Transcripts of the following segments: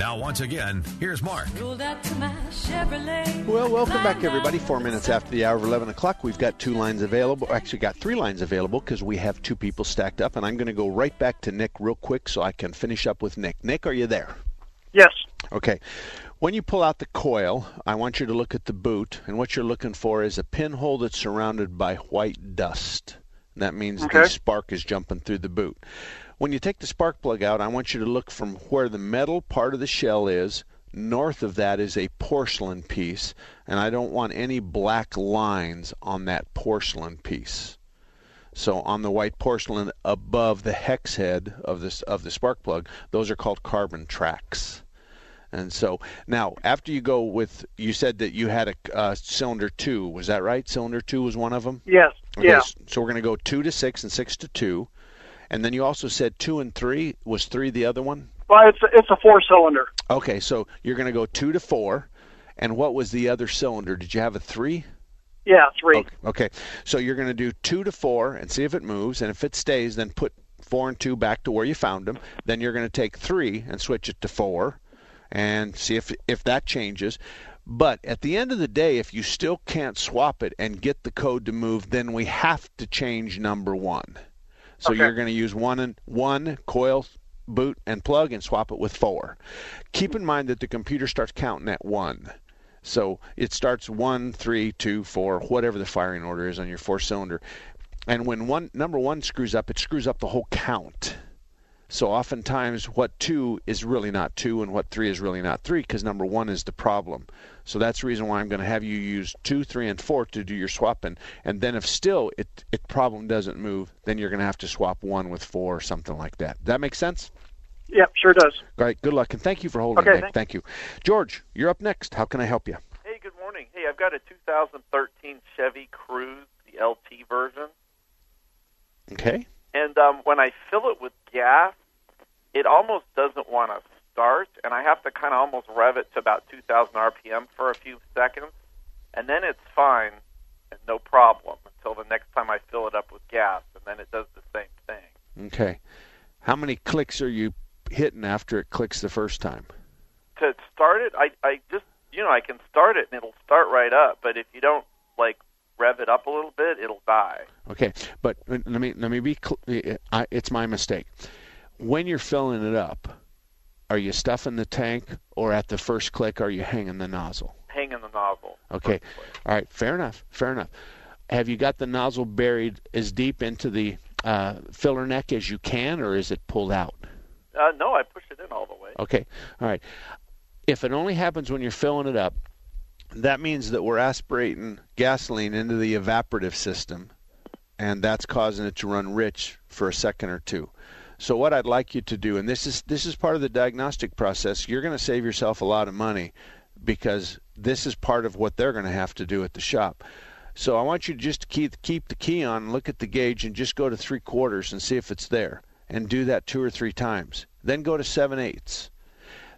Now, once again, here's Mark. Well, welcome back, everybody. Four minutes after the hour of 11 o'clock, we've got two lines available. Actually, got three lines available because we have two people stacked up. And I'm going to go right back to Nick real quick so I can finish up with Nick. Nick, are you there? Yes. Okay. When you pull out the coil, I want you to look at the boot, and what you're looking for is a pinhole that's surrounded by white dust. That means okay. the spark is jumping through the boot. When you take the spark plug out, I want you to look from where the metal part of the shell is. North of that is a porcelain piece, and I don't want any black lines on that porcelain piece. So on the white porcelain above the hex head of this of the spark plug, those are called carbon tracks. And so now, after you go with, you said that you had a uh, cylinder two. Was that right? Cylinder two was one of them. Yes. Okay, yeah. So we're going to go two to six and six to two. And then you also said two and three. Was three the other one? Well, it's a, it's a four cylinder. Okay, so you're going to go two to four. And what was the other cylinder? Did you have a three? Yeah, three. Okay, okay. so you're going to do two to four and see if it moves. And if it stays, then put four and two back to where you found them. Then you're going to take three and switch it to four and see if if that changes. But at the end of the day, if you still can't swap it and get the code to move, then we have to change number one. So okay. you're going to use one and one coil boot and plug and swap it with four. Keep in mind that the computer starts counting at one. So it starts one, three, two, four, whatever the firing order is on your four cylinder. And when one number one screws up, it screws up the whole count. So oftentimes, what two is really not two, and what three is really not three, because number one is the problem. So that's the reason why I'm going to have you use two, three, and four to do your swapping. And then if still it, it problem doesn't move, then you're going to have to swap one with four or something like that. Does that make sense? Yep, sure does. All right, good luck, and thank you for holding. Okay, Nick. Thank you. George, you're up next. How can I help you? Hey, good morning. Hey, I've got a 2013 Chevy Cruze, the LT version. Okay. And um, when I fill it with gas, it almost doesn't want to start, and I have to kind of almost rev it to about 2,000 RPM for a few seconds, and then it's fine and no problem until the next time I fill it up with gas, and then it does the same thing. Okay. How many clicks are you hitting after it clicks the first time? To start it, I, I just, you know, I can start it and it'll start right up, but if you don't, like, rev it up a little bit, it'll die. Okay, but let me let me be. Cl- it's my mistake when you're filling it up, are you stuffing the tank or at the first click are you hanging the nozzle? Hanging the nozzle. Okay. All right. Fair enough. Fair enough. Have you got the nozzle buried as deep into the uh, filler neck as you can, or is it pulled out? Uh, no, I push it in all the way. Okay. All right. If it only happens when you're filling it up, that means that we're aspirating gasoline into the evaporative system, and that's causing it to run rich for a second or two. So what I'd like you to do, and this is this is part of the diagnostic process, you're going to save yourself a lot of money because this is part of what they're going to have to do at the shop. So I want you to just keep keep the key on, look at the gauge, and just go to three quarters and see if it's there, and do that two or three times. Then go to seven eighths.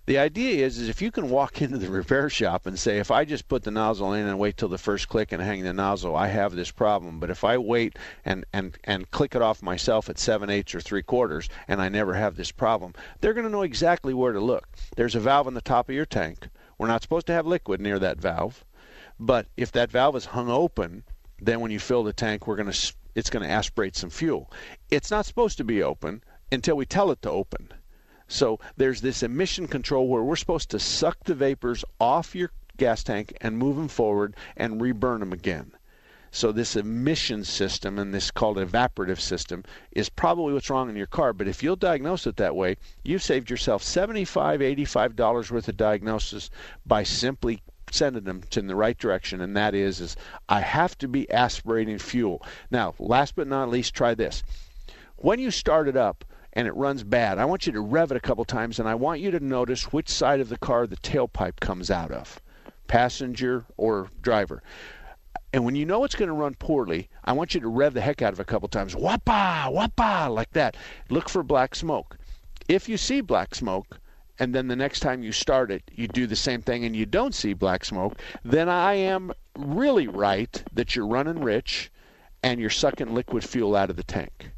The idea is, is if you can walk into the repair shop and say, if I just put the nozzle in and wait till the first click and hang the nozzle, I have this problem. But if I wait and and and click it off myself at seven eighths or three quarters, and I never have this problem, they're going to know exactly where to look. There's a valve on the top of your tank. We're not supposed to have liquid near that valve, but if that valve is hung open, then when you fill the tank, we're going to it's going to aspirate some fuel. It's not supposed to be open until we tell it to open. So there's this emission control where we're supposed to suck the vapors off your gas tank and move them forward and reburn them again. So this emission system and this called evaporative system is probably what's wrong in your car. But if you'll diagnose it that way, you've saved yourself 75 $85 worth of diagnosis by simply sending them in the right direction and that is is I have to be aspirating fuel. Now, last but not least, try this. When you start it up, and it runs bad. I want you to rev it a couple times and I want you to notice which side of the car the tailpipe comes out of passenger or driver. And when you know it's going to run poorly, I want you to rev the heck out of it a couple times. Whoppa, whoppa, like that. Look for black smoke. If you see black smoke, and then the next time you start it, you do the same thing and you don't see black smoke, then I am really right that you're running rich and you're sucking liquid fuel out of the tank.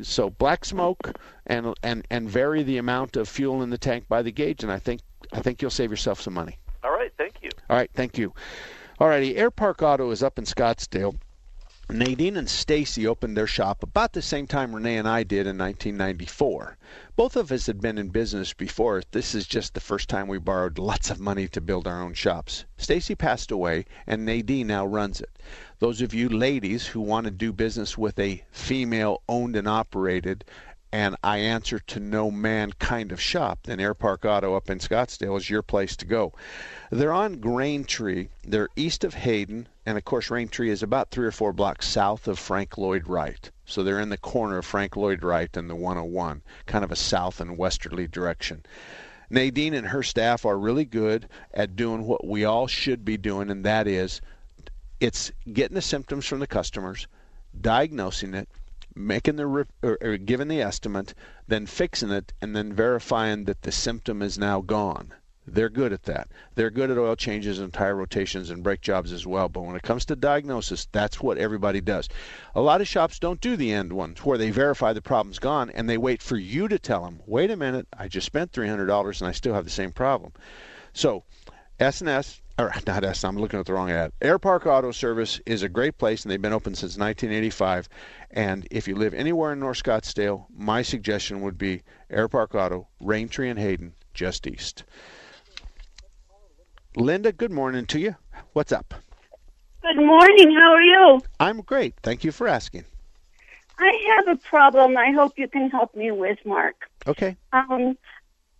So black smoke and and and vary the amount of fuel in the tank by the gauge, and I think I think you'll save yourself some money. All right, thank you. All right, thank you. All righty, Air Park Auto is up in Scottsdale. Nadine and Stacy opened their shop about the same time Renee and I did in 1994. Both of us had been in business before. This is just the first time we borrowed lots of money to build our own shops. Stacy passed away, and Nadine now runs it. Those of you ladies who want to do business with a female owned and operated and I answer to no man kind of shop, then Air Park Auto up in Scottsdale is your place to go. They're on Raintree. They're east of Hayden, and of course, Raintree is about three or four blocks south of Frank Lloyd Wright. So they're in the corner of Frank Lloyd Wright and the 101, kind of a south and westerly direction. Nadine and her staff are really good at doing what we all should be doing, and that is it's getting the symptoms from the customers, diagnosing it, making the or, or giving the estimate, then fixing it, and then verifying that the symptom is now gone. They're good at that. They're good at oil changes and tire rotations and brake jobs as well. But when it comes to diagnosis, that's what everybody does. A lot of shops don't do the end ones where they verify the problem's gone and they wait for you to tell them, wait a minute, I just spent $300 and I still have the same problem. So, S&S or not S. I'm looking at the wrong ad. Air Park Auto Service is a great place, and they've been open since 1985. And if you live anywhere in North Scottsdale, my suggestion would be Air Park Auto, Raintree and Hayden, just east. Linda, good morning to you. What's up? Good morning. How are you? I'm great. Thank you for asking. I have a problem. I hope you can help me with, Mark. Okay. Um,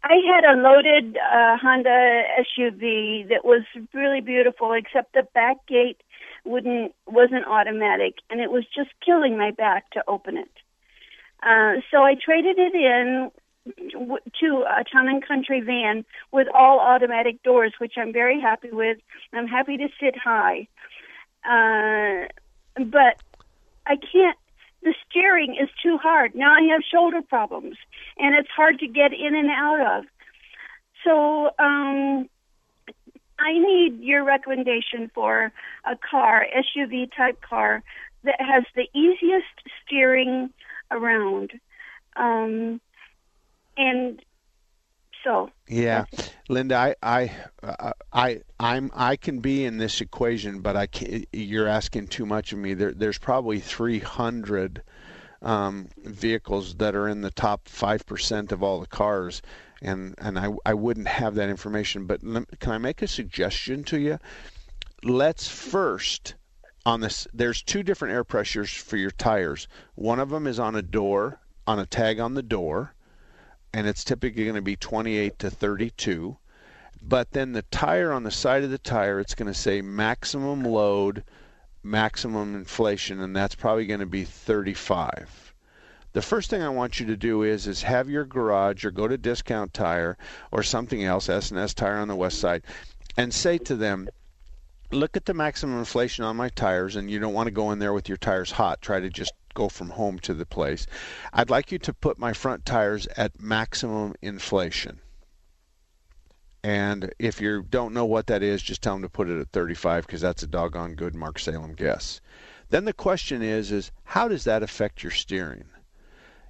I had a loaded uh, Honda SUV that was really beautiful, except the back gate wouldn't wasn't automatic, and it was just killing my back to open it. Uh, so I traded it in to a town and country van with all automatic doors, which I'm very happy with. I'm happy to sit high, uh, but I can't the steering is too hard. Now I have shoulder problems, and it's hard to get in and out of. So um, I need your recommendation for a car, SUV type car, that has the easiest steering around. Um, and so yeah, Linda, I I uh, I I'm I can be in this equation, but I can't, You're asking too much of me. There, there's probably 300 um, vehicles that are in the top five percent of all the cars, and and I I wouldn't have that information. But can I make a suggestion to you? Let's first on this. There's two different air pressures for your tires. One of them is on a door, on a tag on the door and it's typically going to be 28 to 32. But then the tire on the side of the tire, it's going to say maximum load, maximum inflation, and that's probably going to be 35. The first thing I want you to do is is have your garage or go to Discount Tire or something else, S&S Tire on the west side, and say to them, look at the maximum inflation on my tires, and you don't want to go in there with your tires hot. Try to just go from home to the place. I'd like you to put my front tires at maximum inflation. And if you don't know what that is, just tell them to put it at 35 because that's a doggone good Mark Salem guess. Then the question is is how does that affect your steering?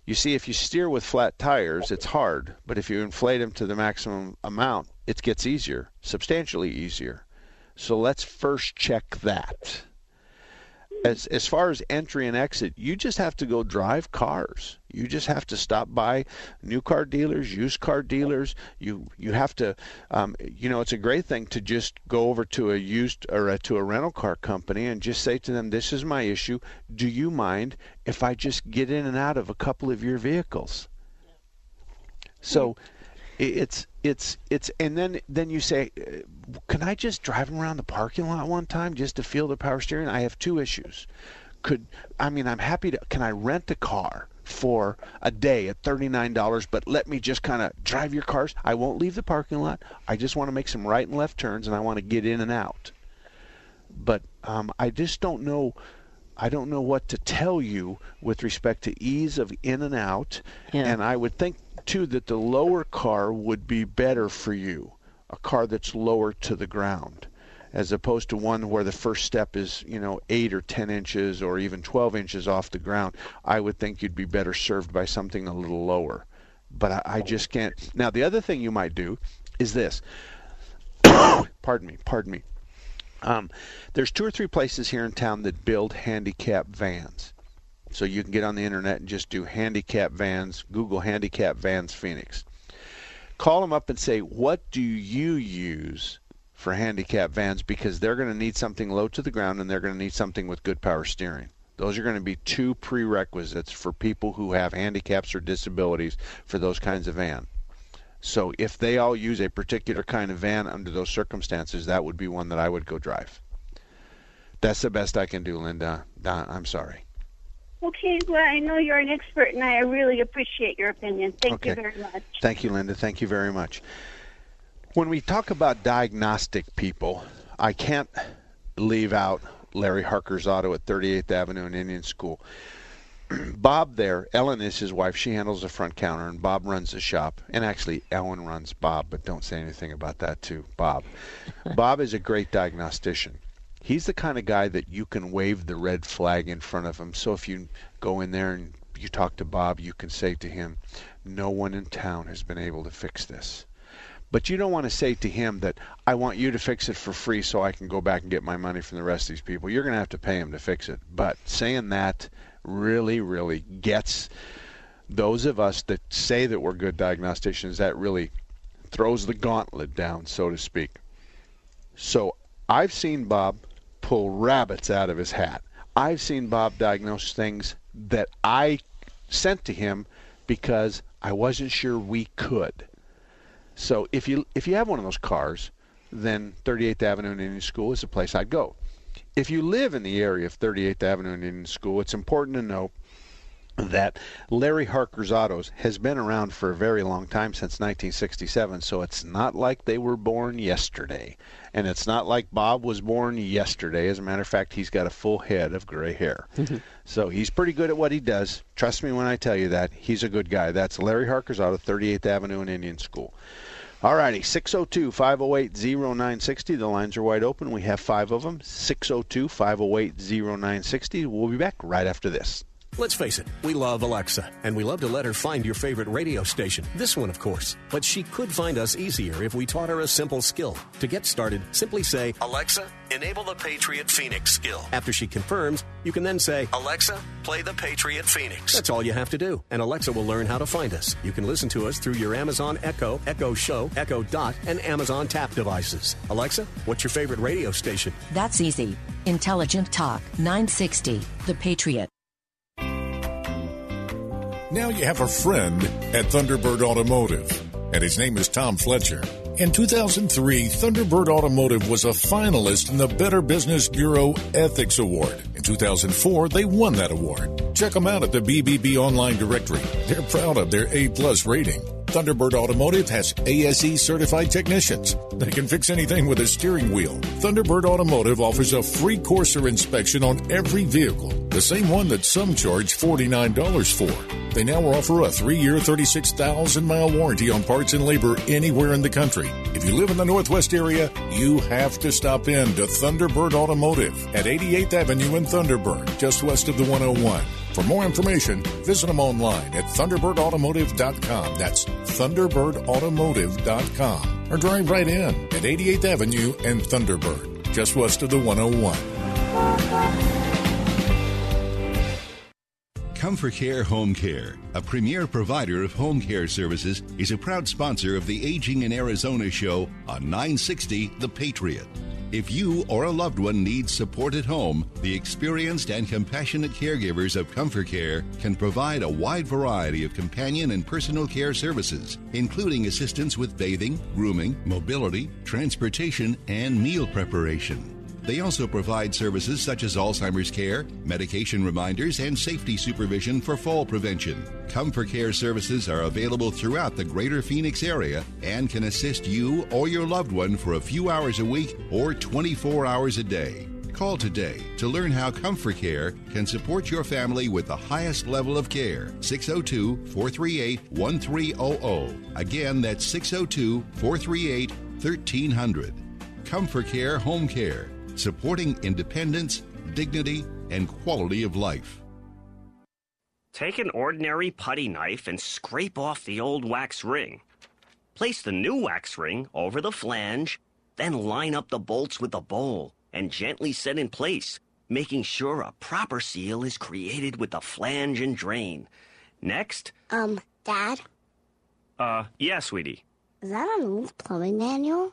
You see, if you steer with flat tires, it's hard, but if you inflate them to the maximum amount, it gets easier, substantially easier. So let's first check that. As as far as entry and exit, you just have to go drive cars. You just have to stop by new car dealers, used car dealers. You you have to, um, you know, it's a great thing to just go over to a used or a, to a rental car company and just say to them, "This is my issue. Do you mind if I just get in and out of a couple of your vehicles?" So it's it's it's and then then you say uh, can i just drive around the parking lot one time just to feel the power steering? I have two issues. Could i mean i'm happy to can i rent a car for a day at $39 but let me just kind of drive your cars? I won't leave the parking lot. I just want to make some right and left turns and i want to get in and out. But um, i just don't know I don't know what to tell you with respect to ease of in and out. Yeah. And I would think too that the lower car would be better for you, a car that's lower to the ground, as opposed to one where the first step is, you know, eight or ten inches or even twelve inches off the ground. I would think you'd be better served by something a little lower. But I, I just can't. Now the other thing you might do is this. pardon me. Pardon me. Um, there's two or three places here in town that build handicap vans. So you can get on the internet and just do handicap vans, Google handicap vans Phoenix. Call them up and say, what do you use for handicap vans? Because they're going to need something low to the ground and they're going to need something with good power steering. Those are going to be two prerequisites for people who have handicaps or disabilities for those kinds of van. So if they all use a particular kind of van under those circumstances, that would be one that I would go drive. That's the best I can do, Linda. Don, I'm sorry. Okay, well, I know you're an expert, and I really appreciate your opinion. Thank you very much. Thank you, Linda. Thank you very much. When we talk about diagnostic people, I can't leave out Larry Harker's auto at 38th Avenue and Indian School. Bob there, Ellen is his wife. She handles the front counter, and Bob runs the shop. And actually, Ellen runs Bob, but don't say anything about that to Bob. Bob is a great diagnostician. He's the kind of guy that you can wave the red flag in front of him. So if you go in there and you talk to Bob, you can say to him, No one in town has been able to fix this. But you don't want to say to him that I want you to fix it for free so I can go back and get my money from the rest of these people. You're going to have to pay him to fix it. But saying that really, really gets those of us that say that we're good diagnosticians, that really throws the gauntlet down, so to speak. So I've seen Bob pull rabbits out of his hat. I've seen Bob diagnose things that I sent to him because I wasn't sure we could. So if you if you have one of those cars, then 38th Avenue and Indian School is the place I'd go. If you live in the area of 38th Avenue and Indian School, it's important to know that Larry Harker's Autos has been around for a very long time since 1967, so it's not like they were born yesterday. And it's not like Bob was born yesterday. As a matter of fact, he's got a full head of gray hair. Mm-hmm. so he's pretty good at what he does. Trust me when I tell you that. He's a good guy. That's Larry Harker's Auto, 38th Avenue and Indian School. All righty, 602 508 0960. The lines are wide open. We have five of them. 602 508 0960. We'll be back right after this. Let's face it, we love Alexa, and we love to let her find your favorite radio station. This one, of course. But she could find us easier if we taught her a simple skill. To get started, simply say, Alexa, enable the Patriot Phoenix skill. After she confirms, you can then say, Alexa, play the Patriot Phoenix. That's all you have to do, and Alexa will learn how to find us. You can listen to us through your Amazon Echo, Echo Show, Echo Dot, and Amazon Tap devices. Alexa, what's your favorite radio station? That's easy. Intelligent Talk 960, The Patriot. Now you have a friend at Thunderbird Automotive, and his name is Tom Fletcher. In 2003, Thunderbird Automotive was a finalist in the Better Business Bureau Ethics Award. In 2004, they won that award. Check them out at the BBB online directory. They're proud of their A plus rating. Thunderbird Automotive has ASE certified technicians. They can fix anything with a steering wheel. Thunderbird Automotive offers a free Corsair inspection on every vehicle, the same one that some charge $49 for. They now offer a three year, 36,000 mile warranty on parts and labor anywhere in the country. If you live in the Northwest area, you have to stop in to Thunderbird Automotive at 88th Avenue in Thunderbird, just west of the 101. For more information, visit them online at ThunderbirdAutomotive.com. That's ThunderbirdAutomotive.com. Or drive right in at 88th Avenue and Thunderbird, just west of the 101. Comfort Care Home Care, a premier provider of home care services, is a proud sponsor of the Aging in Arizona show on 960 The Patriot. If you or a loved one needs support at home, the experienced and compassionate caregivers of Comfort Care can provide a wide variety of companion and personal care services, including assistance with bathing, grooming, mobility, transportation, and meal preparation. They also provide services such as Alzheimer's care, medication reminders, and safety supervision for fall prevention. Comfort Care services are available throughout the greater Phoenix area and can assist you or your loved one for a few hours a week or 24 hours a day. Call today to learn how Comfort Care can support your family with the highest level of care. 602 438 1300. Again, that's 602 438 1300. Comfort Care Home Care supporting independence, dignity, and quality of life. Take an ordinary putty knife and scrape off the old wax ring. Place the new wax ring over the flange, then line up the bolts with the bowl and gently set in place, making sure a proper seal is created with the flange and drain. Next, Um, Dad, uh, yeah, sweetie. is that an old plumbing manual?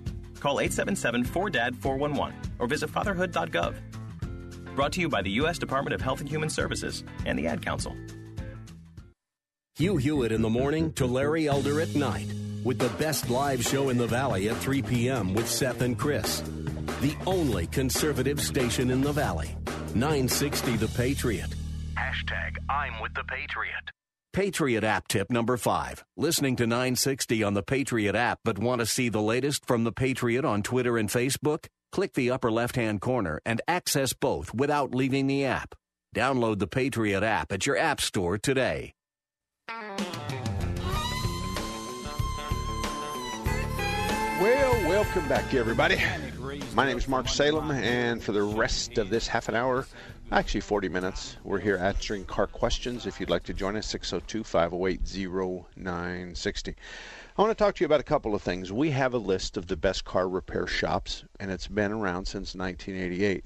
Call 877 4DAD 411 or visit fatherhood.gov. Brought to you by the U.S. Department of Health and Human Services and the Ad Council. Hugh Hewitt in the morning to Larry Elder at night with the best live show in the Valley at 3 p.m. with Seth and Chris. The only conservative station in the Valley. 960 The Patriot. Hashtag I'm with the Patriot. Patriot app tip number five. Listening to 960 on the Patriot app, but want to see the latest from the Patriot on Twitter and Facebook? Click the upper left hand corner and access both without leaving the app. Download the Patriot app at your app store today. Well, welcome back, everybody. My name is Mark Salem, and for the rest of this half an hour, actually 40 minutes, we're here answering car questions. If you'd like to join us, 602 508 0960. I want to talk to you about a couple of things. We have a list of the best car repair shops, and it's been around since 1988.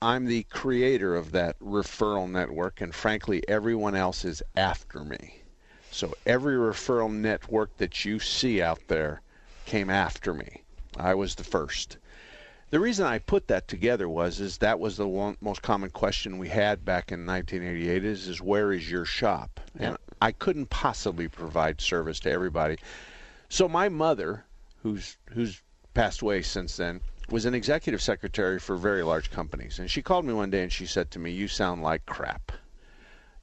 I'm the creator of that referral network, and frankly, everyone else is after me. So every referral network that you see out there came after me. I was the first. The reason I put that together was is that was the one, most common question we had back in 1988 is is where is your shop? And I couldn't possibly provide service to everybody. So my mother, who's who's passed away since then, was an executive secretary for very large companies. And she called me one day and she said to me, "You sound like crap.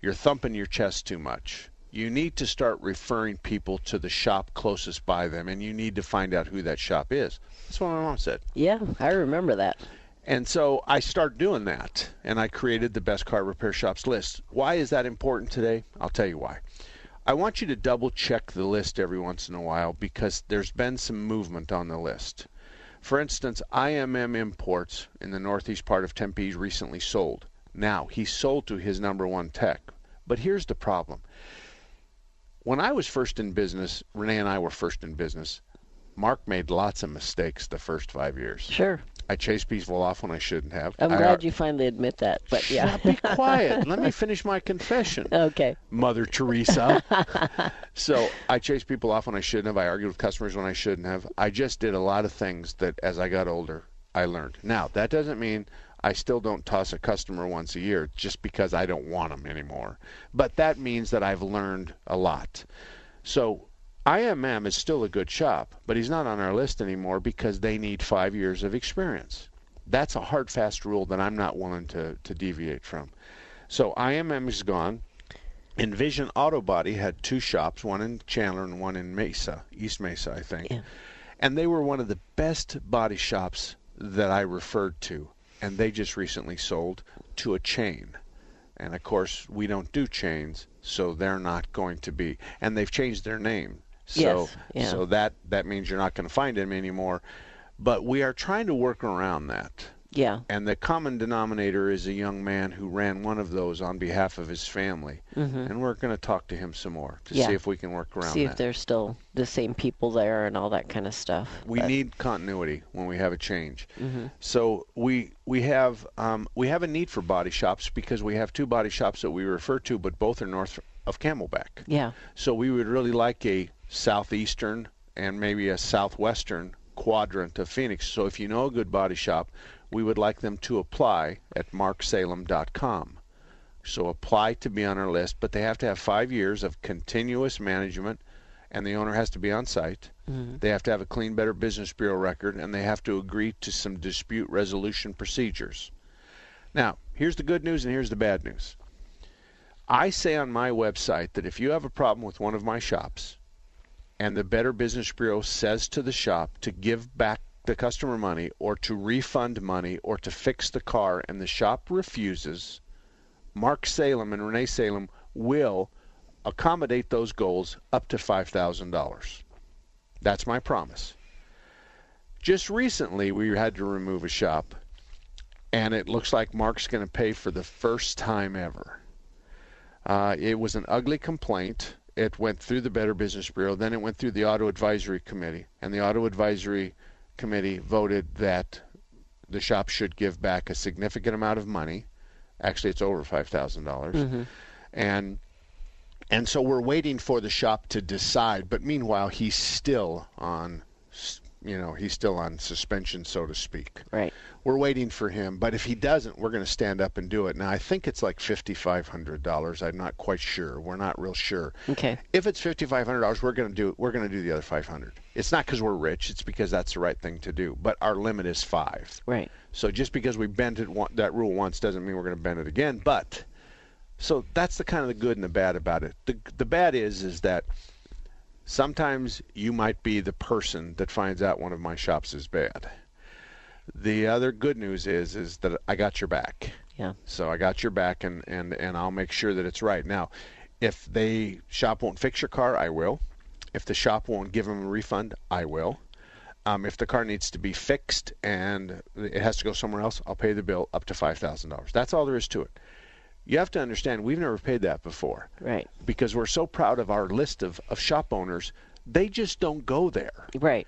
You're thumping your chest too much." You need to start referring people to the shop closest by them, and you need to find out who that shop is. That's what my mom said. Yeah, I remember that. And so I start doing that, and I created the best car repair shops list. Why is that important today? I'll tell you why. I want you to double check the list every once in a while because there's been some movement on the list. For instance, IMM Imports in the northeast part of Tempe recently sold. Now, he sold to his number one tech. But here's the problem when I was first in business, Renee and I were first in business. Mark made lots of mistakes the first five years. Sure. I chased people off when I shouldn't have. I'm I, glad you finally admit that. But yeah. be quiet. Let me finish my confession. Okay. Mother Teresa. so I chased people off when I shouldn't have. I argued with customers when I shouldn't have. I just did a lot of things that, as I got older, I learned. Now that doesn't mean I still don't toss a customer once a year just because I don't want them anymore. But that means that I've learned a lot. So IMM is still a good shop, but he's not on our list anymore because they need five years of experience. That's a hard, fast rule that I'm not willing to, to deviate from. So IMM is gone. Envision Auto Body had two shops, one in Chandler and one in Mesa, East Mesa, I think. Yeah. And they were one of the best body shops that I referred to and they just recently sold to a chain. And of course, we don't do chains, so they're not going to be. And they've changed their name. So Yes, yeah. so that that means you're not going to find them anymore. But we are trying to work around that. Yeah. And the common denominator is a young man who ran one of those on behalf of his family. Mhm. And we're going to talk to him some more to Yeah. see if we can work around See that. if there's still the same people there and all that kind of stuff. we But- need continuity when we have a change. Mhm. So we we have um, we have a need for body shops because we have two body shops that we refer to, but both are north of Camelback. Yeah. So we would really like a southeastern and maybe a southwestern quadrant of Phoenix. So if you know a good body shop, we would like them to apply at marksalem.com. So apply to be on our list, but they have to have five years of continuous management, and the owner has to be on site. Mhm. They have to have a clean Better Business Bureau record, and they have to agree to some dispute resolution procedures. Now, here's the good news and here's the bad news. I say on my website that if you have a problem with one of my shops, and the Better Business Bureau says to the shop to give back the customer money or to refund money or to fix the car, and the shop refuses, Mark Salem and Renee Salem will accommodate those goals up to $5,000. That's my promise. Just recently, we had to remove a shop, and it looks like Mark's going to pay for the first time ever. Uh, it was an ugly complaint. It went through the Better Business Bureau, then it went through the Auto Advisory Committee, and the Auto Advisory Committee voted that the shop should give back a significant amount of money. Actually, it's over five thousand dollars, Mhm. and and so we're waiting for the shop to decide. But meanwhile, he's still on, you know, he's still on suspension, so to speak. Right. We're waiting for him, but if he doesn't, we're going to stand up and do it. Now, I think it's like fifty-five hundred dollars. I'm not quite sure. We're not real sure. Okay. If it's fifty-five hundred dollars, we're going to do we're going to do the other five hundred. It's not because we're rich; it's because that's the right thing to do. But our limit is five. Right. So just because we bent it one, that rule once doesn't mean we're going to bend it again. But so that's the kind of the good and the bad about it. The the bad is is that sometimes you might be the person that finds out one of my shops is bad. The other good news is is that I got your back. Yeah. So I got your back and and and I'll make sure that it's right. Now, if they shop won't fix your car, I will. If the shop won't give them a refund, I will. Um, if the car needs to be fixed and it has to go somewhere else, I'll pay the bill up to five thousand dollars. That's all there is to it. You have to understand we've never paid that before Right. because we're so proud of our list of, of shop owners. They just don't go there. Right.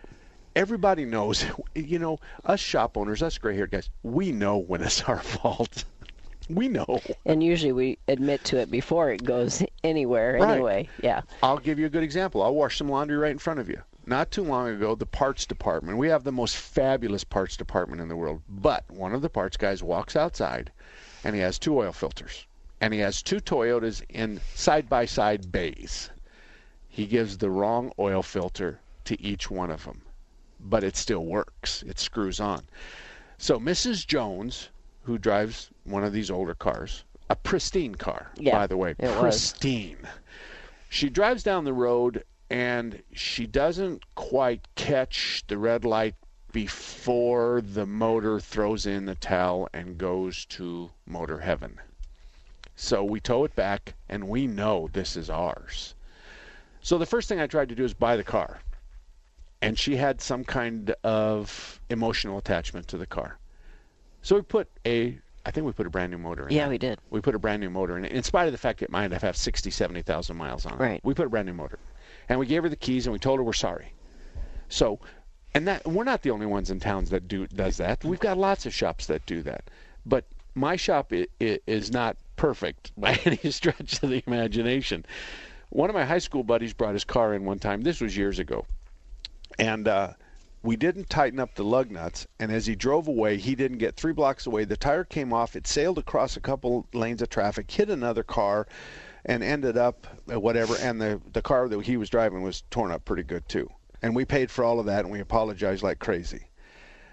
Everybody knows, you know, us shop owners, us gray haired guys, we know when it's our fault. we know. And usually we admit to it before it goes anywhere Right. anyway. Yeah. I'll give you a good example. I'll wash some laundry right in front of you. Not too long ago, the parts department, we have the most fabulous parts department in the world. But one of the parts guys walks outside and he has two oil filters. And he has two Toyotas in side by side bays. He gives the wrong oil filter to each one of them. But it still works, it screws on. So Mrs. Jones, who drives one of these older cars, a pristine car, Yeah, by the way, it was. pristine. She drives down the road and she doesn't quite catch the red light before the motor throws in the towel and goes to motor heaven. So we tow it back and we know this is ours. So the first thing I tried to do is buy the car. And she had some kind of emotional attachment to the car. So we put a I think we put a brand new motor in. Yeah, it. we did. We put a brand new motor in it, in spite of the fact it might have had 60, 70,000 miles on it. Right. We put a brand new motor. And we gave her the keys and we told her we're sorry. So, and that we're not the only ones in towns that do does that. We've got lots of shops that do that. But my shop is not perfect by any stretch of the imagination. One of my high school buddies brought his car in one time. This was years ago. And uh, we didn't tighten up the lug nuts. And as he drove away, he didn't get three blocks away. The tire came off. It sailed across a couple lanes of traffic, hit another car, and ended up uh, whatever. And the, the car that he was driving was torn up pretty good, too. And we paid for all of that, and we apologized like crazy.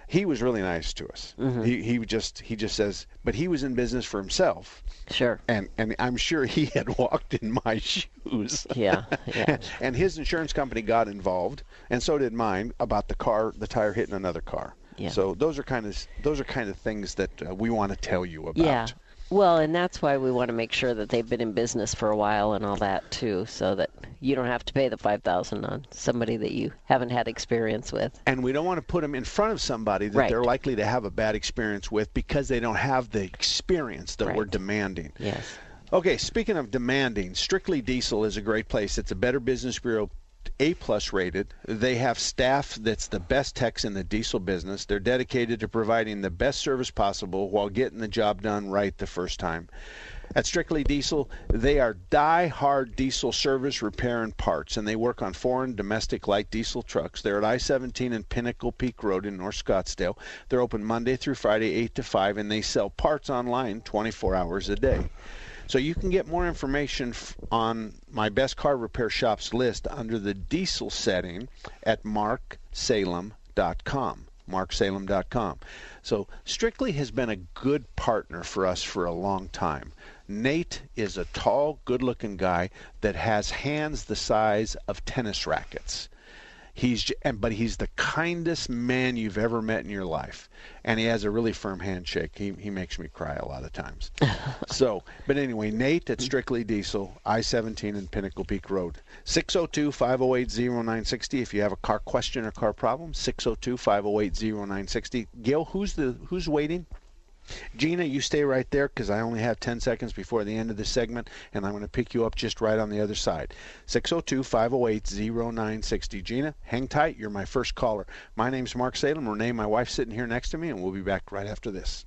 He was really nice to us. Mhm. He he just he just says, but he was in business for himself. Sure. And and I'm sure he had walked in my shoes. Yeah, yeah. and his insurance company got involved, and so did mine about the car, the tire hitting another car. Yeah. So those are kind of those are kind of things that uh, we want to tell you about. Yeah. Well, and that's why we want to make sure that they've been in business for a while and all that too, so that you don't have to pay the five thousand on somebody that you haven't had experience with. And we don't want to put them in front of somebody that Right. they're likely to have a bad experience with because they don't have the experience that we're demanding. Yes. Okay, speaking of demanding, Strictly Diesel is a great place. It's a Better Business Bureau A plus rated. They have staff that's the best techs in the diesel business. They're dedicated to providing the best service possible while getting the job done right the first time. At Strictly Diesel, they are die-hard diesel service, repair, and parts, and they work on foreign, domestic light diesel trucks. They're at I-17 and Pinnacle Peak Road in North Scottsdale. They're open Monday through Friday, 8 to 5, and they sell parts online 24 hours a day. So you can get more information on my best car repair shops list under the diesel setting at marksalem.com. marksalem.com. So Strictly has been a good partner for us for a long time. Nate is a tall, good-looking guy that has hands the size of tennis rackets. He's and but he's the kindest man you've ever met in your life, and he has a really firm handshake. He he makes me cry a lot of times. so, but anyway, Nate at Strictly Diesel, I-17 and Pinnacle Peak Road, 602-508-0960. If you have a car question or car problem, 602-508-0960. Gail, who's the who's waiting? Gina, you stay right there because I only have 10 seconds before the end of the segment, and I'm going to pick you up just right on the other side. 602 508 0960. Gina, hang tight. You're my first caller. My name's Mark Salem. Renee, my wife's sitting here next to me, and we'll be back right after this.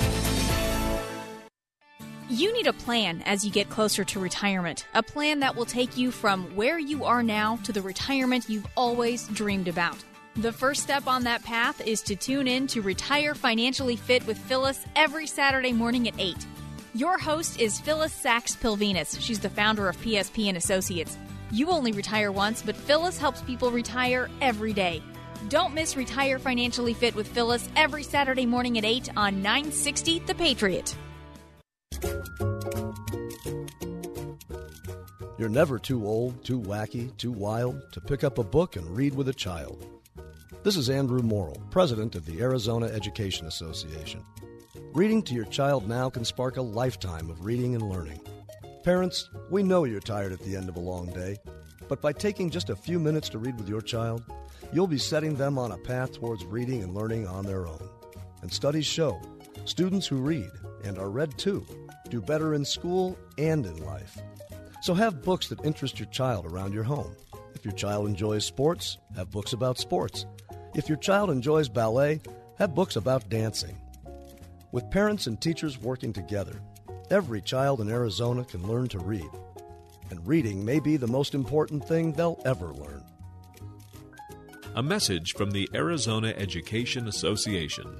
You need a plan as you get closer to retirement. A plan that will take you from where you are now to the retirement you've always dreamed about. The first step on that path is to tune in to Retire Financially Fit with Phyllis every Saturday morning at 8. Your host is Phyllis Sachs Pilvinus. She's the founder of PSP and Associates. You only retire once, but Phyllis helps people retire every day. Don't miss Retire Financially Fit with Phyllis every Saturday morning at 8 on 960 The Patriot. You're never too old, too wacky, too wild to pick up a book and read with a child. This is Andrew Morrill, president of the Arizona Education Association. Reading to your child now can spark a lifetime of reading and learning. Parents, we know you're tired at the end of a long day, but by taking just a few minutes to read with your child, you'll be setting them on a path towards reading and learning on their own. And studies show students who read, and are read to, do better in school and in life. So have books that interest your child around your home. If your child enjoys sports, have books about sports. If your child enjoys ballet, have books about dancing. With parents and teachers working together, every child in Arizona can learn to read. And reading may be the most important thing they'll ever learn. A message from the Arizona Education Association.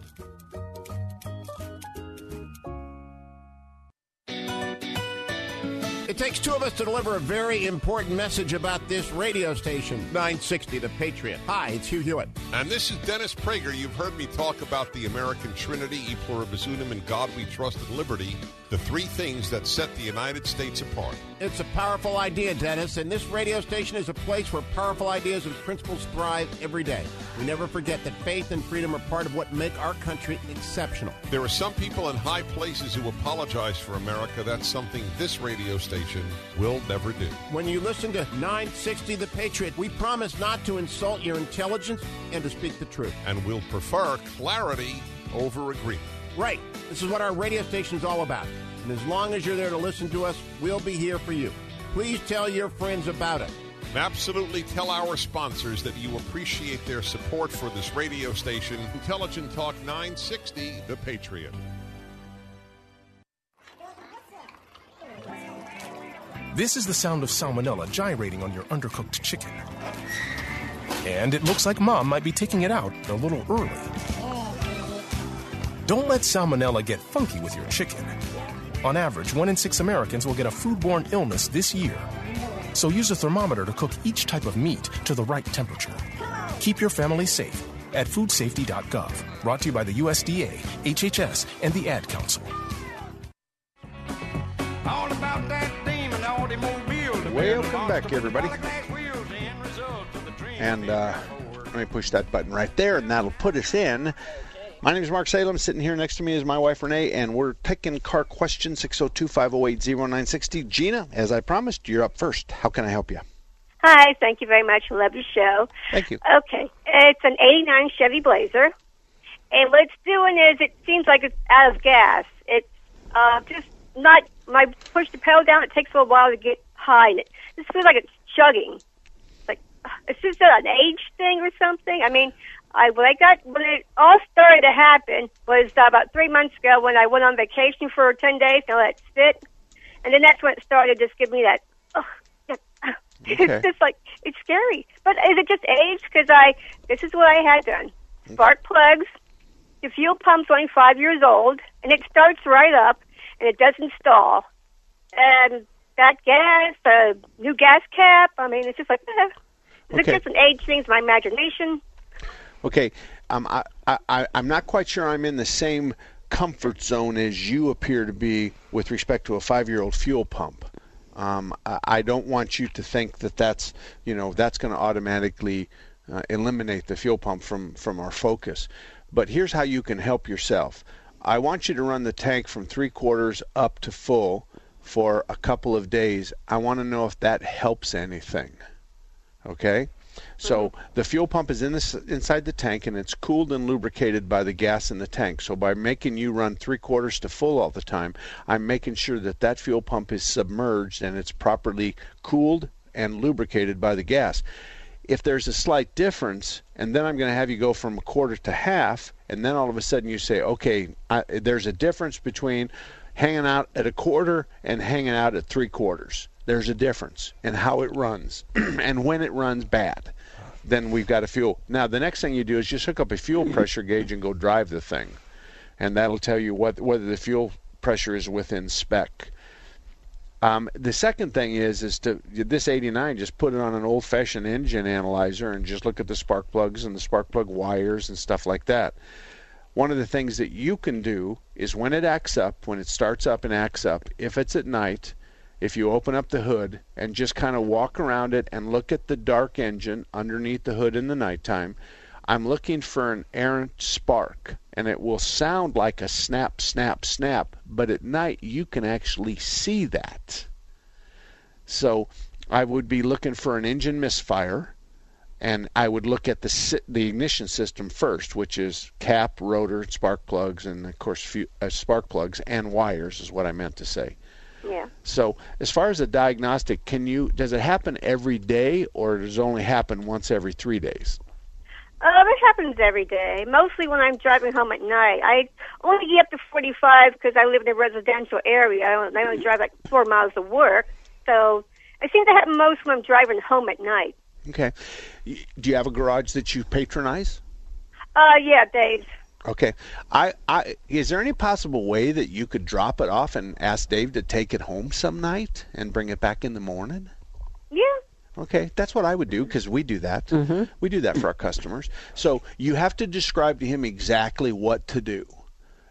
Us to deliver a very important message about this radio station, 960 The Patriot. Hi, it's Hugh Hewitt. And this is Dennis Prager. You've heard me talk about the American Trinity, E pluribus unum, and God we trust and liberty, the three things that set the United States apart. It's a powerful idea, Dennis, and this radio station is a place where powerful ideas and principles thrive every day. We never forget that faith and freedom are part of what make our country exceptional. There are some people in high places who apologize for America. That's something this radio station will never do. When you listen to 960 The Patriot, we promise not to insult your intelligence and to speak the truth. And we'll prefer clarity over agreement. Right. This is what our radio station is all about. And as long as you're there to listen to us, we'll be here for you. Please tell your friends about it. Absolutely tell our sponsors that you appreciate their support for this radio station, Intelligent Talk 960, The Patriot. This is the sound of salmonella gyrating on your undercooked chicken. And it looks like mom might be taking it out a little early. Don't let salmonella get funky with your chicken. On average, one in six Americans will get a foodborne illness this year. So use a thermometer to cook each type of meat to the right temperature. Keep your family safe at foodsafety.gov. Brought to you by the USDA, HHS, and the Ad Council. Welcome back, everybody. And uh, let me push that button right there, and that'll put us in. My name is Mark Salem. Sitting here next to me is my wife Renee, and we're taking car questions 602 508 0960. Gina, as I promised, you're up first. How can I help you? Hi, thank you very much. Love your show. Thank you. Okay, it's an 89 Chevy Blazer. And what it's doing is it seems like it's out of gas. It's uh, just not, when I push the pedal down, it takes a little while to get high. And it just feels like it's chugging. It's like, is this an age thing or something. I mean, I when I got when it all started to happen was uh, about three months ago when I went on vacation for ten days and let it sit, and then that's when it started to just give me that. Oh, Okay. It's just like it's scary. But is it just age? Because I this is what I had done: spark plugs. The fuel pump's only five years old, and it starts right up, and it doesn't stall. And that gas, the new gas cap. I mean, it's just like. Eh. Is Okay. it just an age thing? Is my imagination? Okay, um, I, I, I'm not quite sure I'm in the same comfort zone as you appear to be with respect to a five-year-old fuel pump. Um, I, I don't want you to think that that's you know that's going to automatically uh, eliminate the fuel pump from from our focus. But here's how you can help yourself. I want you to run the tank from three quarters up to full for a couple of days. I want to know if that helps anything. Okay? So mm-hmm. the fuel pump is in this inside the tank and it's cooled and lubricated by the gas in the tank. So by making you run three quarters to full all the time, I'm making sure that that fuel pump is submerged and it's properly cooled and lubricated by the gas. If there's a slight difference, and then I'm going to have you go from a quarter to half, and then all of a sudden you say, okay, I, there's a difference between hanging out at a quarter and hanging out at three quarters. There's a difference in how it runs and when it runs bad. Then we've got a fuel. Now the next thing you do is just hook up a fuel pressure gauge and go drive the thing, and that'll tell you what whether the fuel pressure is within spec. Um, the second thing is is to this 89 just put it on an old-fashioned engine analyzer and just look at the spark plugs and the spark plug wires and stuff like that. One of the things that you can do is when it acts up, when it starts up and acts up, if it's at night, if you open up the hood and just kind of walk around it and look at the dark engine underneath the hood in the nighttime, I'm looking for an errant spark. And it will sound like a snap, snap, snap, but at night you can actually see that. So I would be looking for an engine misfire, and I would look at the the ignition system first, which is cap, rotor, spark plugs, and of course fu- uh, spark plugs and wires is what I meant to say. Yeah. So as far as a diagnostic, can you does it happen every day or does it only happen once every three days? Um, it happens every day. Mostly when I'm driving home at night. I only get up to 45 because I live in a residential area. I only, I only drive like four miles to work. So I seem to happen most when I'm driving home at night. Okay. Do you have a garage that you patronize? Uh, yeah, Dave. Okay. I, I is there any possible way that you could drop it off and ask Dave to take it home some night and bring it back in the morning? Yeah. Okay, that's what I would do because we do that. Mm-hmm. We do that for our customers. So you have to describe to him exactly what to do,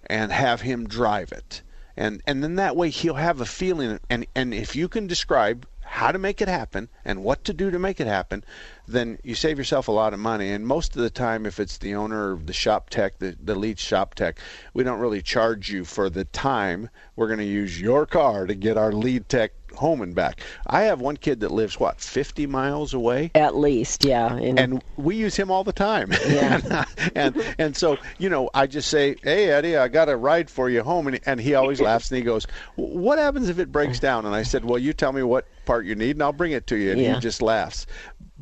and have him drive it, and and then that way he'll have a feeling. And and if you can describe how to make it happen and what to do to make it happen, then you save yourself a lot of money. And most of the time, if it's the owner of the shop tech, the, the lead shop tech, we don't really charge you for the time. We're going to use your car to get our lead tech home and back. I have one kid that lives what 50 miles away at least, yeah. And, and we use him all the time. Yeah. and, uh, and and so you know, I just say, "Hey Eddie, I got a ride for you home," and, and he always laughs and he goes, "What happens if it breaks down?" And I said, "Well, you tell me what part you need, and I'll bring it to you." And Yeah. he just laughs.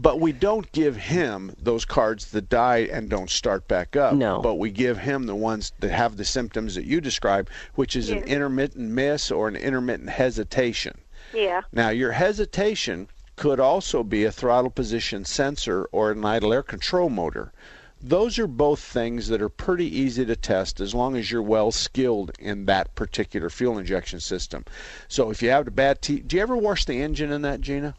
But we don't give him those cards that die and don't start back up. No. But we give him the ones that have the symptoms that you describe, which is an intermittent miss or an intermittent hesitation. Yeah. Now, your hesitation could also be a throttle position sensor or an idle air control motor. Those are both things that are pretty easy to test as long as you're well skilled in that particular fuel injection system. So if you have a bad T, do you ever wash the engine in that, Gina?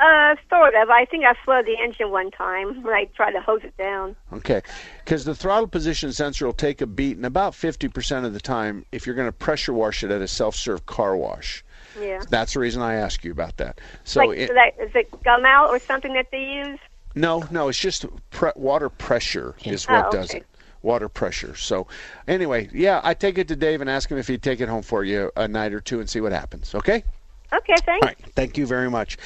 Uh, sort of. I think I slowed the engine one time when I tried to hose it down. Okay, because the throttle position sensor will take a beat, and about 50% of the time, if you're going to pressure wash it at a self-serve car wash, Yeah. that's the reason I ask you about that. So like, it, that, is it gum out or something that they use? No, no, it's just pre- water pressure is Oh, what does it. Water pressure. So, anyway, yeah, I take it to Dave and ask him if he'd take it home for you a night or two and see what happens. Okay. Okay, thanks. All right. Thank you very much.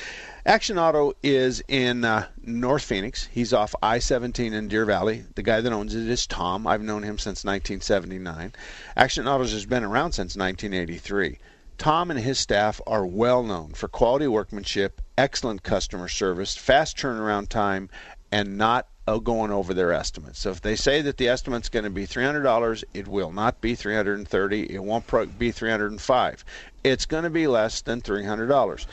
Action Auto is in uh, North Phoenix. He's off I-17 in Deer Valley. The guy that owns it is Tom. I've known him since 1979. Action Autos has been around since 1983. Tom and his staff are well known for quality workmanship, excellent customer service, fast turnaround time, and not uh, going over their estimates. So if they say that the estimate's going to be $300, it will not be 330. It won't be 305. It's going to be less than $300.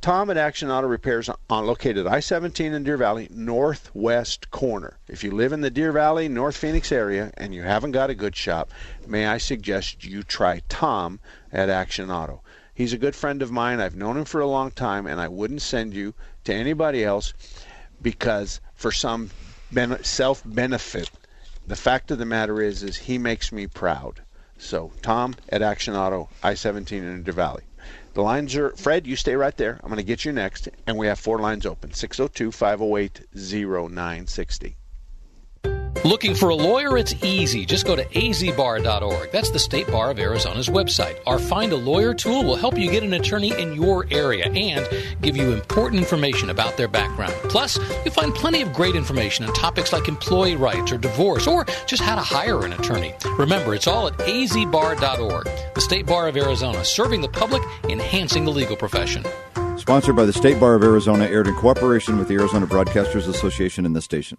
Tom at Action Auto Repairs on located I-17 in Deer Valley, northwest corner. If you live in the Deer Valley, North Phoenix area and you haven't got a good shop, may I suggest you try Tom at Action Auto. He's a good friend of mine. I've known him for a long time and I wouldn't send you to anybody else because for some ben- self benefit, the fact of the matter is is he makes me proud. So Tom at Action Auto, I-17 in Deer Valley. The lines are Fred. You stay right there. I'm going to get you next, and we have four lines open: 602-508-0960. Looking for a lawyer? It's easy. Just go to azbar.org. That's the State Bar of Arizona's website. Our Find a Lawyer tool will help you get an attorney in your area and give you important information about their background. Plus, you'll find plenty of great information on topics like employee rights or divorce or just how to hire an attorney. Remember, it's all at azbar.org. The State Bar of Arizona, serving the public, enhancing the legal profession. Sponsored by the State Bar of Arizona, aired in cooperation with the Arizona Broadcasters Association and this station.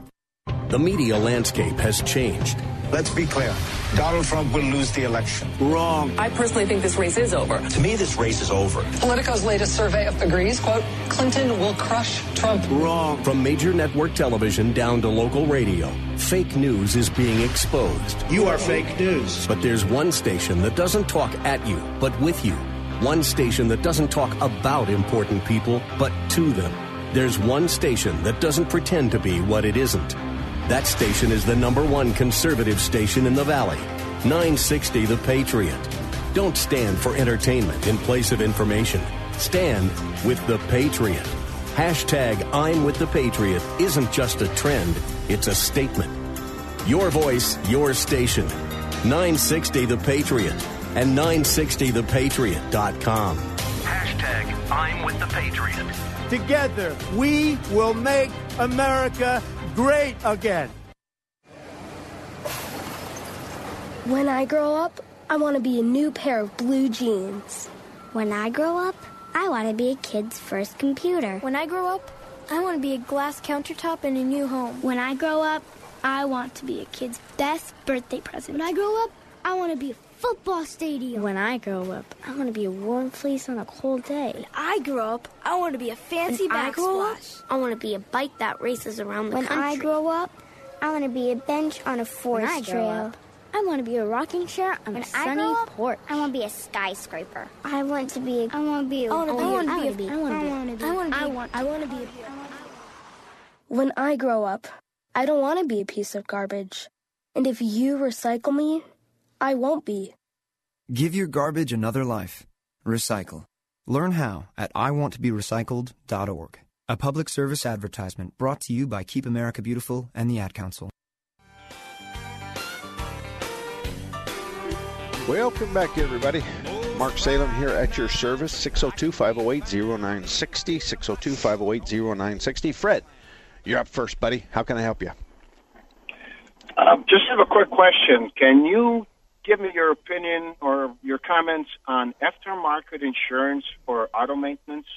The media landscape has changed. Let's be clear. Donald Trump will lose the election. Wrong. I personally think this race is over. To me, this race is over. Politico's latest survey agrees, quote, Clinton will crush Trump. Wrong. From major network television down to local radio, fake news is being exposed. You are fake news. But there's one station that doesn't talk at you, but with you. One station that doesn't talk about important people, but to them. There's one station that doesn't pretend to be what it isn't. That station is the number one conservative station in the Valley. 960 The Patriot. Don't stand for entertainment in place of information. Stand with The Patriot. Hashtag I'm with the Patriot isn't just a trend, it's a statement. Your voice, your station. 960 The Patriot and 960thepatriot.com. Hashtag I'm with the Patriot. Together, we will make America great again. When I grow up, I want to be a new pair of blue jeans. When I grow up, I want to be a kid's first computer. When I grow up, I want to be a glass countertop in a new home. When I grow up, I want to be a kid's best birthday present. When I grow up, I want to be a football stadium. When I grow up, I want to be a warm fleece on a cold day. When I grow up, I want to be a fancy when I grow up. I want to be a bike that races around the When country. I grow up, I want to be a bench on a forest when I grow up, I want to be a rocking chair on When a I sunny up, porch. I want to be a skyscraper. I want to be. A, I want to be. A, I want to be. I I want to be. I want to be. I want to be. I. I want to be. When I grow up, I don't want to be a piece of garbage. And if you recycle me, I won't be. Give your garbage another life. Recycle. Learn how at iwanttoberecycled.org. A public service advertisement brought to you by Keep America Beautiful and the Ad Council. Welcome back, everybody. Mark Salem here at your service, 602 508 0960. 602 508 0960. Fred, you're up first, buddy. How can I help you? Um, just have a quick question. Can you give me your opinion or your comments on aftermarket insurance for auto maintenance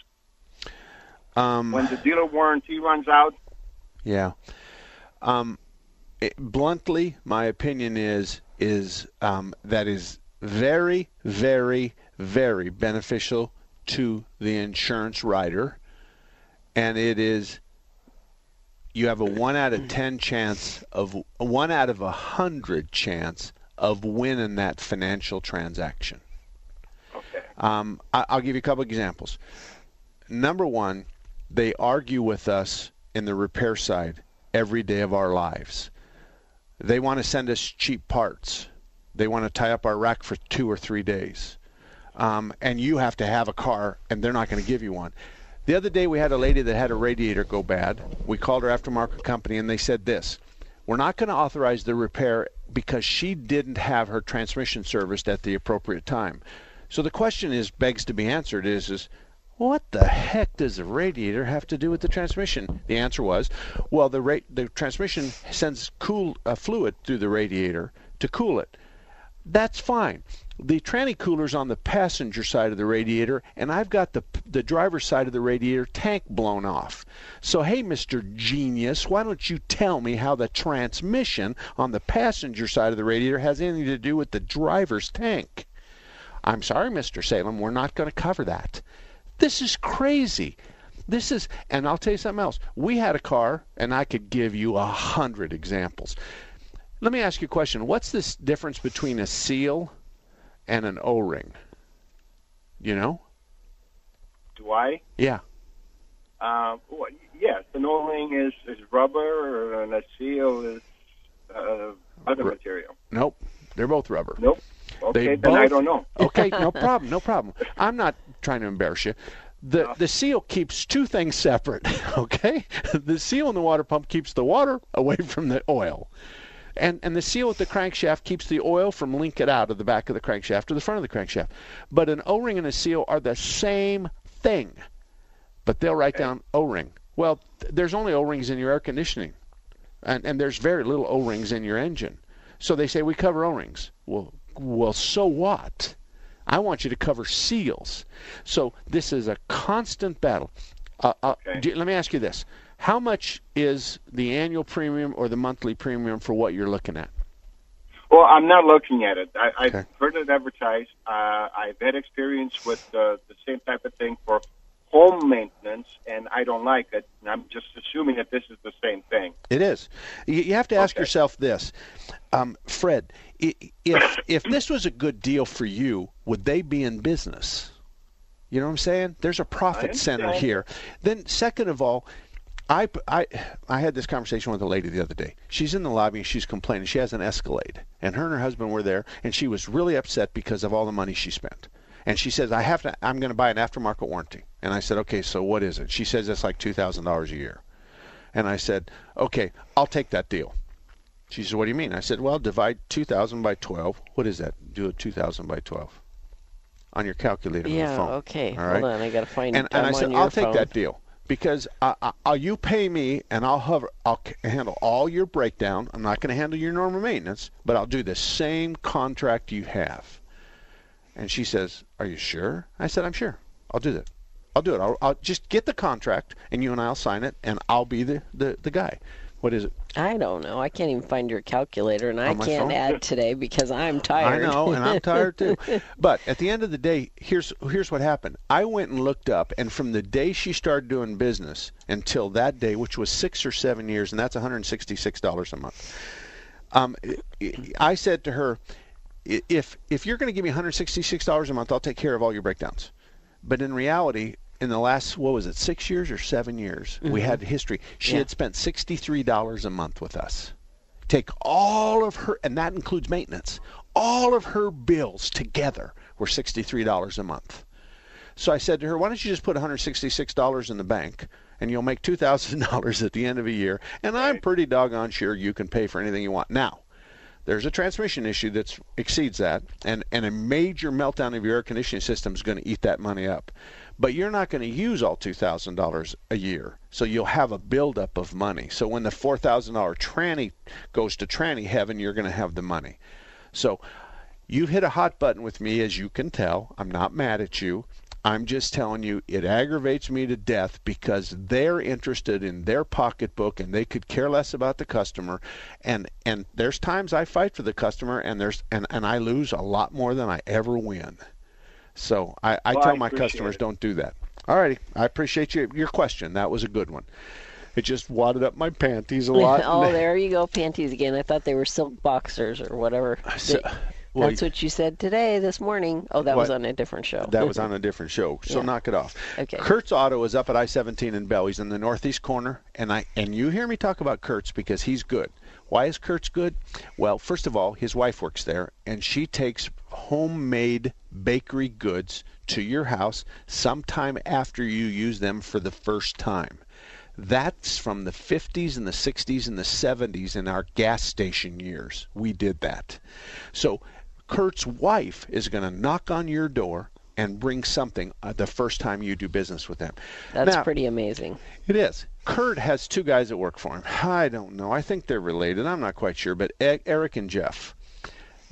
Um, when the dealer warranty runs out? Yeah. Um, it, bluntly, my opinion is is um, that is very, very, very beneficial to the insurance rider, and it is you have a one out of ten chance of one out of a hundred chance of winning that financial transaction. Okay. Um, I, I'll give you a couple examples. Number one, they argue with us in the repair side every day of our lives. They want to send us cheap parts. They want to tie up our rack for two or three days. Um, and you have to have a car, and they're not going to give you one. The other day, we had a lady that had a radiator go bad. We called her aftermarket company, and they said this We're not going to authorize the repair because she didn't have her transmission serviced at the appropriate time. So the question is begs to be answered is, is what the heck does the radiator have to do with the transmission? The answer was, well, the the transmission sends cool uh, fluid through the radiator to cool it. That's fine. The tranny cooler's on the passenger side of the radiator, and I've got the the driver's side of the radiator tank blown off. So hey, Mr. Genius, why don't you tell me how the transmission on the passenger side of the radiator has anything to do with the driver's tank? I'm sorry, Mr. Salem, we're not going to cover that. This is crazy. This is, and I'll tell you something else. We had a car, and I could give you a hundred examples. Let me ask you a question. What's this difference between a seal and an O-ring? You know? Do I? Yeah. Uh, well, yes, an O-ring is, is rubber and a seal is uh, other material. Nope. They're both rubber. Nope. Okay, They then I don't know. okay, no problem, no problem. I'm not trying to embarrass you. The the seal keeps two things separate, okay? The seal in the water pump keeps the water away from the oil. And and the seal at the crankshaft keeps the oil from leaking out of the back of the crankshaft to the front of the crankshaft. But an O-ring and a seal are the same thing. But they'll write down O-ring. Well, th- there's only O-rings in your air conditioning. And and there's very little O-rings in your engine. So they say we cover O-rings. Well, well, so what? I want you to cover seals. So this is a constant battle. Uh, uh, do- let me ask you this: How much is the annual premium or the monthly premium for what you're looking at? Well, I'm not looking at it. I, I've heard it advertised. Uh, I've had experience with uh, the same type of thing for home maintenance, and I don't like it. And I'm just assuming that this is the same thing. It is. You, you have to ask yourself this, um, Fred. If if this was a good deal for you, would they be in business? You know what I'm saying? There's a profit center here. Then, second of all, I, I, I had this conversation with a lady the other day. She's in the lobby and she's complaining. She has an Escalade, and her and her husband were there, and she was really upset because of all the money she spent. And she says, "I have to. I'm going to buy an aftermarket warranty." And I said, "Okay, so what is it?" She says, "It's like two thousand dollars a year." And I said, "Okay, I'll take that deal." She said, "What do you mean?" I said, "Well, divide two thousand by twelve. What is that? Do it two thousand by twelve. on your calculator on the phone. Yeah. okay. All right. Hold on, I gotta find and, and I said, I'll your take that deal because I, I, you pay me and I'll hover. I'll handle all your breakdown. I'm not going to handle your normal maintenance, but I'll do the same contract you have. And she says, "Are you sure?" I said, "I'm sure. I'll do that. I'll do it. I'll, I'll just get the contract, and you and I'll sign it, and I'll be the the, the guy." What is it? I don't know. I can't even find your calculator, and I can't phone? add today because I'm tired. I know, and I'm tired too. But at the end of the day, here's here's what happened. I went and looked up, and from the day she started doing business until that day, which was six or seven years, and that's 166 dollars a month. Um, I said to her, if if you're going to give me 166 dollars a month, I'll take care of all your breakdowns. But in reality, in the last what was it, six years or seven years, we Mhm. had history. She Yeah. had spent 63 dollars a month with us. Take all of her, and that includes maintenance. All of her bills together were $63 a month. So I said to her, why don't you just put $166 in the bank and you'll make $2,000 at the end of a year. And I'm pretty doggone sure you can pay for anything you want. Now, there's a transmission issue that exceeds that, and, and a major meltdown of your air conditioning system is going to eat that money up. But you're not going to use all $2,000 a year, so you'll have a buildup of money. So when the $4,000 tranny goes to tranny heaven, you're going to have the money. So you've hit a hot button with me, as you can tell. I'm not mad at you. I'm just telling you, it aggravates me to death because they're interested in their pocketbook and they could care less about the customer. And and there's times I fight for the customer and there's and, and I lose a lot more than I ever win. So I, I Well, tell I my customers it. don't do that. All righty. I appreciate you, your question. That was a good one. It just wadded up my panties a lot. oh, there you go, panties again. I thought they were silk boxers or whatever. So- They- well, That's what you said today, this morning. Oh, that was on a different show. That was on a different show, so Yeah. knock it off. Okay. Kurt's Auto is up at I-17 in Bell. He's in the northeast corner, and I and you hear me talk about Kurt's because he's good. Why is Kurt's good? Well, first of all, his wife works there, and she takes homemade bakery goods to your house sometime after you use them for the first time. That's from the 50s and the 60s and the 70s in our gas station years. We did that. So Kurt's wife is going to knock on your door and bring something uh, the first time you do business with them. That's Now, pretty amazing. It is. Kurt has two guys that work for him. I don't know. I think they're related. I'm not quite sure. But Eric and Jeff,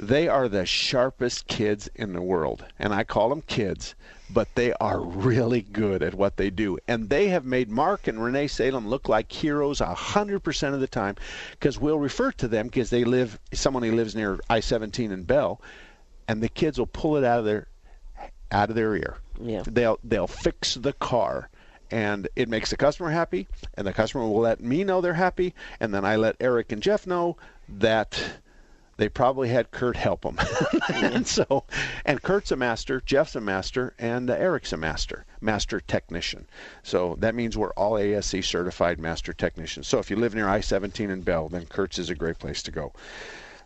they are the sharpest kids in the world. And I call them kids, but they are really good at what they do. And they have made Mark and Renee Salem look like heroes 100% of the time because we'll refer to them because they live, someone who lives near I 17 in Bell, and the kids will pull it out of their out of their ear. Yeah. They'll they'll fix the car and it makes the customer happy and the customer will let me know they're happy and then I let Eric and Jeff know that they probably had Kurt help them. and so and Kurt's a master, Jeff's a master and uh, Eric's a master, master technician. So that means we're all ASE certified master technicians. So if you live near I-17 in Bell, then Kurt's is a great place to go.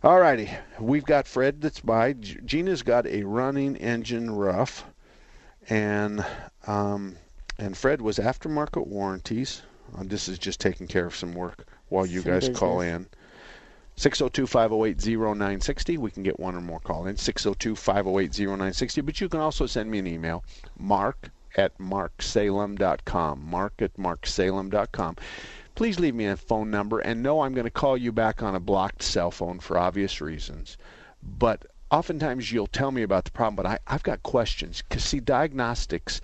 All righty, we've got Fred that's by. Gina's got a running engine rough, and um, and Fred was aftermarket warranties. Uh, this is just taking care of some work while you Some guys call business. 602-508-0960. We can get one or more call in. 602-508-0960. But you can also send me an email, mark at marksalem.com. Mark at marksalem.com. Please leave me a phone number and know I'm going to call you back on a blocked cell phone for obvious reasons. But oftentimes you'll tell me about the problem, but I, I've got questions. Because, see, diagnostics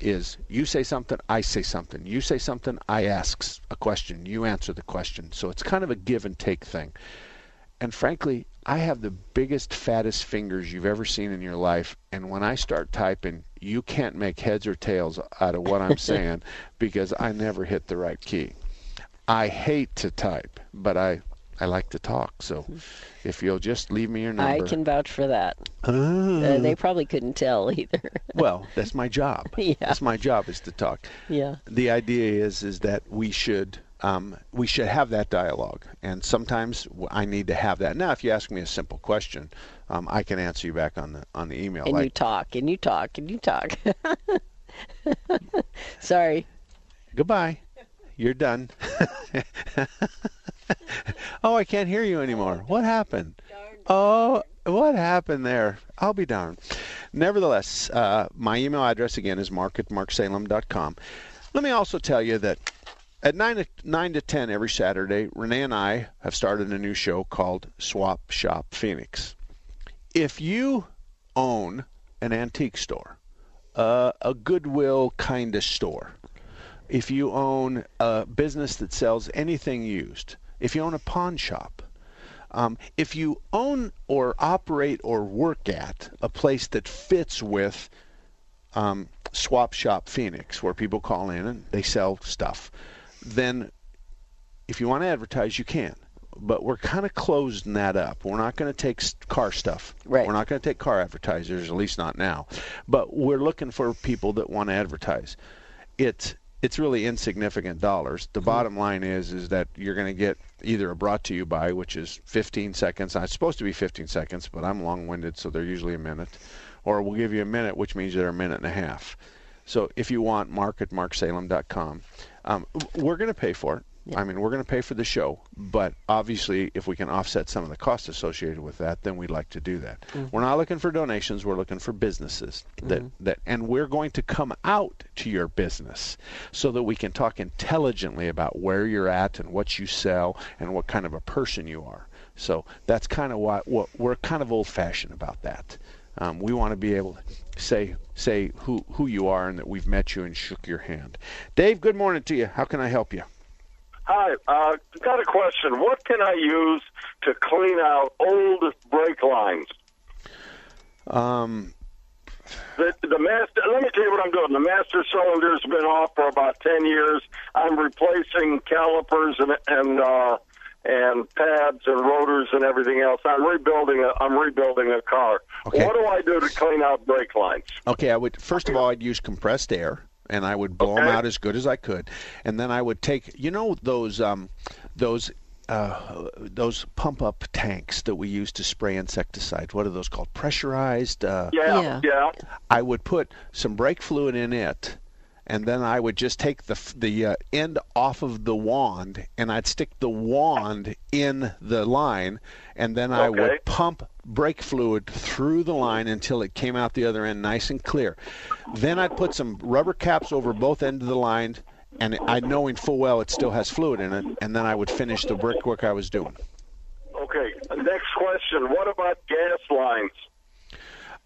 is you say something, I say something. You say something, I ask a question. You answer the question. So it's kind of a give and take thing. And frankly, I have the biggest, fattest fingers you've ever seen in your life. And when I start typing, you can't make heads or tails out of what I'm saying because I never hit the right key. I hate to type, but I I like to talk. So if you'll just leave me your number. I can vouch for that. Ah. Uh, they probably couldn't tell either. well, that's my job. Yeah. That's my job is to talk. yeah. The idea is is that we should um, we should have that dialogue, and sometimes I need to have that. Now, if you ask me a simple question, um, I can answer you back on the on the email. And like, you talk, and you talk, and you talk. Sorry. Goodbye. You're done. oh, I can't hear you anymore. What happened? Oh, what happened there? I'll be darned. Nevertheless, uh, my email address again is mark at marksalem.com. Let me also tell you that at 9 to, 9 to 10 every Saturday, Renee and I have started a new show called Swap Shop Phoenix. If you own an antique store, uh, a Goodwill kind of store, if you own a business that sells anything used, if you own a pawn shop, um, if you own or operate or work at a place that fits with um, Swap Shop Phoenix, where people call in and they sell stuff, then if you want to advertise, you can. But we're kind of closing that up. We're not going to take car stuff. Right. We're not going to take car advertisers, at least not now. But we're looking for people that want to advertise. It's it's really insignificant dollars. The bottom line is is that you're going to get either brought to you by, which is 15 seconds. Now, It's supposed to be 15 seconds, but I'm long-winded, so they're usually a minute. Or we'll give you a minute, which means they're a minute and a half. So if you want, mark at marksalem.com. Um, we're going to pay for it. I mean, we're going to pay for the show, but obviously, if we can offset some of the costs associated with that, then we'd like to do that. Mhm. We're not looking for donations. We're looking for businesses that Mhm. that, and we're going to come out to your business so that we can talk intelligently about where you're at and what you sell and what kind of a person you are. So that's kind of why what we're kind of old-fashioned about that. Um, we want to be able to say say who who you are and that we've met you and shook your hand. Dave, good morning to you. How can I help you? Hi, uh, got a question. What can I use to clean out old brake lines? Um, The, the master. Let me tell you what I'm doing. The master cylinder's been off for about ten years. I'm replacing calipers and and uh, and pads and rotors and everything else. I'm rebuilding a I'm rebuilding a car. Okay. What do I do to clean out brake lines? Okay, I would first of all I'd use compressed air and I would blow them out as good as I could, and then I would take you know those um, those uh, those pump up tanks that we use to spray insecticides. What are those called? Pressurized. Uh, Yeah, Yeah. yeah. I would put some brake fluid in it, and then I would just take the the uh, end off of the wand, and I'd stick the wand in the line, and then I Okay. would pump brake fluid through the line until it came out the other end nice and clear. Then I'd put some rubber caps over both ends of the line, and I knowing full well it still has fluid in it, and then I would finish the brickwork I was doing. Okay. Next question. What about gas lines?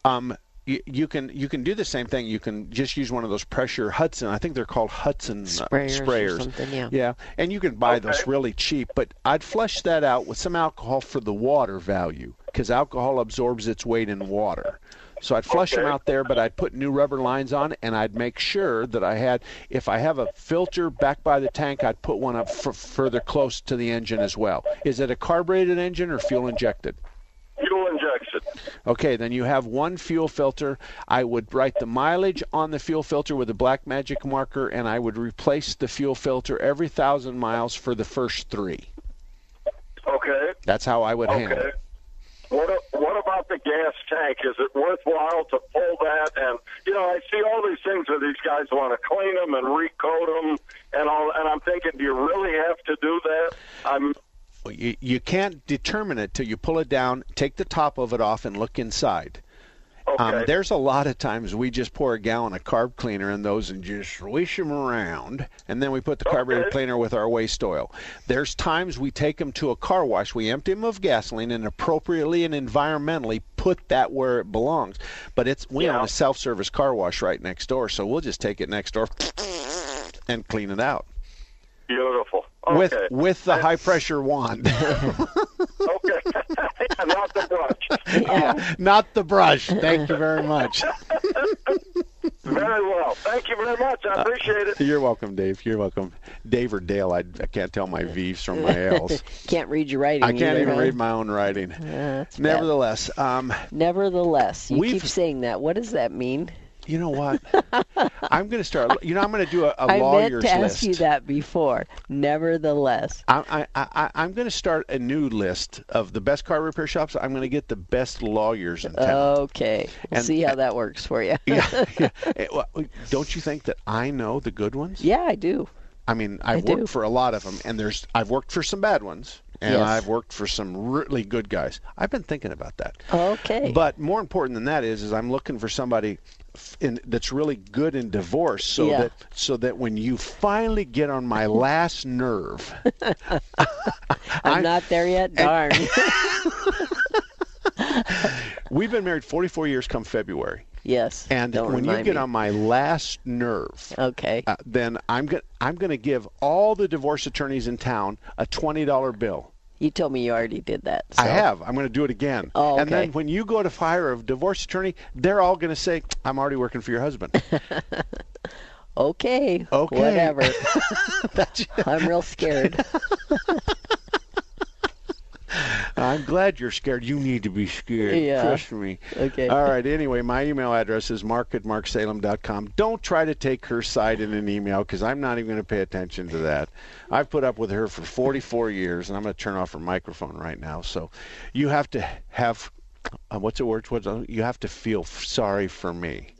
Um, you, you can you can do the same thing. You can just use one of those pressure Hudson. I think they're called Hudson uh, Sprayers or sprayers. something, yeah. Yeah, and you can buy those really cheap. But I'd flush that out with some alcohol for the water value because alcohol absorbs its weight in water. So I'd flush them out there, but I'd put new rubber lines on, and I'd make sure that I had. If I have a filter back by the tank, I'd put one up f- further close to the engine as well. Is it a carbureted engine or fuel injected? Fuel injection. Okay, then you have one fuel filter. I would write the mileage on the fuel filter with a black magic marker, and I would replace the fuel filter every thousand miles for the first three. Okay. That's how I would handle Okay. it. What what about the gas tank? Is it worthwhile to pull that? And you know, I see all these things where these guys want to clean them and recoat them and all. And I'm thinking, do you really have to do that? I'm You, you can't determine it till you pull it down, take the top of it off, and look inside. Um, there's a lot of times we just pour a gallon of carb cleaner in those and just swish them around, and then we put the carburetor cleaner with our waste oil. There's times we take them to a car wash, we empty them of gasoline, and appropriately and environmentally put that where it belongs. But it's we own a self-service car wash right next door, so we'll just take it next door and clean it out beautiful. with Okay. with the high pressure wand. okay. Not the brush. Not the brush. Thank you very much. Very well. Thank you very much. I appreciate it. You're welcome, Dave. You're welcome. Dave or Dale, I, I can't tell my V's from my L's. Can't read your writing. I can't either, even huh? read my own writing. Yeah, that's bad. Nevertheless, um, Nevertheless, you We've- keep saying that. What does that mean? You know what? I'm going to start. You know, I'm going to do a, a I lawyer's list. I meant to list. ask you that before. Nevertheless. I, I, I, I'm going to start a new list of the best car repair shops. I'm going to get the best lawyers in town. Okay. We'll And- see how that works for you. yeah, yeah. Eh, well, Don't you think that I know the good ones? Yeah, I do. I mean, I I've do. for a lot of them, and there's I've worked for some bad ones, and Yes. I've worked for some really good guys. I've been thinking about that. Okay. But more important than that is, is I'm looking for somebody in, that's really good in divorce, so Yeah. that so that when you finally get on my last nerve, I'm not there yet. Darn. we've been married 44 years come February. yes. And when you get me. on my last nerve, okay, uh, then I'm going I'm going to give all the divorce attorneys in town a twenty dollar bill. You told me you already did that. I have. I'm going to do it again. Oh, And then when you go to fire a divorce attorney, they're all going to say, "I'm already working for your husband." Okay. Okay. Whatever. I'm real scared. I'm glad you're scared. You need to be scared. Yeah. Trust me. Okay. All right. Anyway, my email address is mark at marksalem.com. Don't try to take her side in an email because I'm not even going to pay attention to that. I've put up with her for 44 years, and I'm going to turn off her microphone right now. So you have to have, uh, what's the word? What's, you have to feel sorry for me.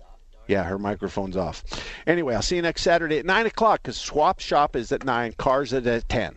Yeah, her microphone's off. Anyway, I'll see you next Saturday at 9 o'clock because Swap Shop is at 9, cars at at 10.